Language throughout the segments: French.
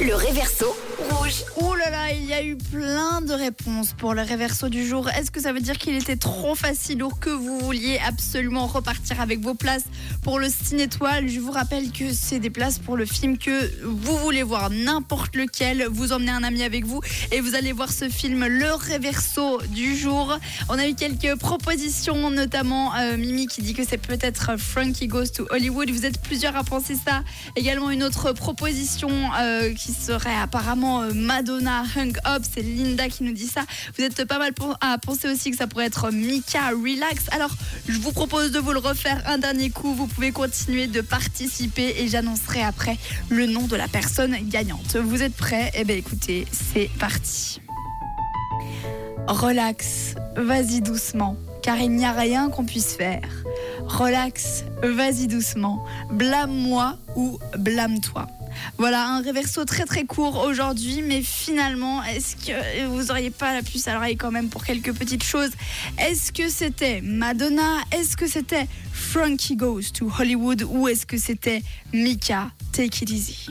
Le réverso rouge. Oh là là, il y a eu plein de réponses pour le réverso du jour. Est-ce que ça veut dire qu'il était trop facile ou que vous vouliez absolument repartir avec vos places pour le Ciné Étoile? Je vous rappelle que c'est des places pour le film que vous voulez voir, n'importe lequel. Vous emmenez un ami avec vous et vous allez voir ce film, le réverso du jour. On a eu quelques propositions, notamment euh, Mimi qui dit que c'est peut-être Frankie Goes to Hollywood. Vous êtes plusieurs à penser ça. Également une autre proposition euh, qui serait apparemment euh, Madonna Hung Up. C'est Linda qui nous dit ça. Vous êtes pas mal à penser aussi que ça pourrait être Mika Relax. Alors, je vous propose de vous le refaire un dernier coup. Vous pouvez continuer de participer et j'annoncerai après le nom de la personne gagnante. Vous êtes prêts? Eh bien, écoutez, c'est parti. Relax, vas-y doucement, car il n'y a rien qu'on puisse faire. Relax, vas-y doucement, blâme-moi ou blâme-toi. Voilà, un réverso très très court aujourd'hui, mais finalement, est-ce que vous auriez pas la puce à l'oreille quand même pour quelques petites choses? Est-ce que c'était Madonna? Est-ce que c'était Frankie Goes to Hollywood? Ou est-ce que c'était Mika? Take It Easy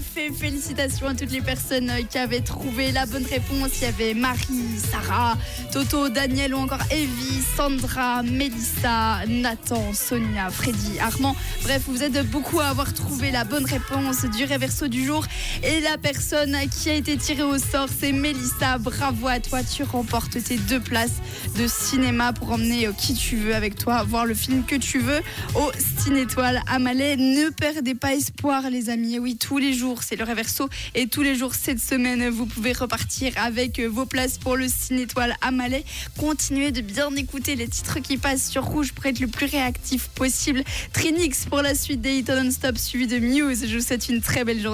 félicitations à toutes les personnes euh, qui avaient trouvé la bonne réponse. Il y avait Marie, Sarah, Toto, Daniel ou encore Evie, Sandra, Mélissa, Nathan, Sonia, Freddy, Armand. Bref, vous êtes beaucoup à avoir trouvé la bonne réponse du réverso du jour. Et la personne qui a été tirée au sort, c'est Mélissa. Bravo à toi, tu remportes tes deux places de cinéma pour emmener euh, qui tu veux avec toi, voir le film que tu veux au Ciné Étoile à Malais. Ne perdez pas espoir, les amis. Oui, tous les jours, c'est le réverso. Et tous les jours, cette semaine, vous pouvez repartir avec vos places pour le Ciné Étoile à Malais. Continuez de bien écouter les titres qui passent sur Rouge pour être le plus réactif possible. Trinix pour la suite des Hit Non-Stop suivi de Muse. Je vous souhaite une très belle journée.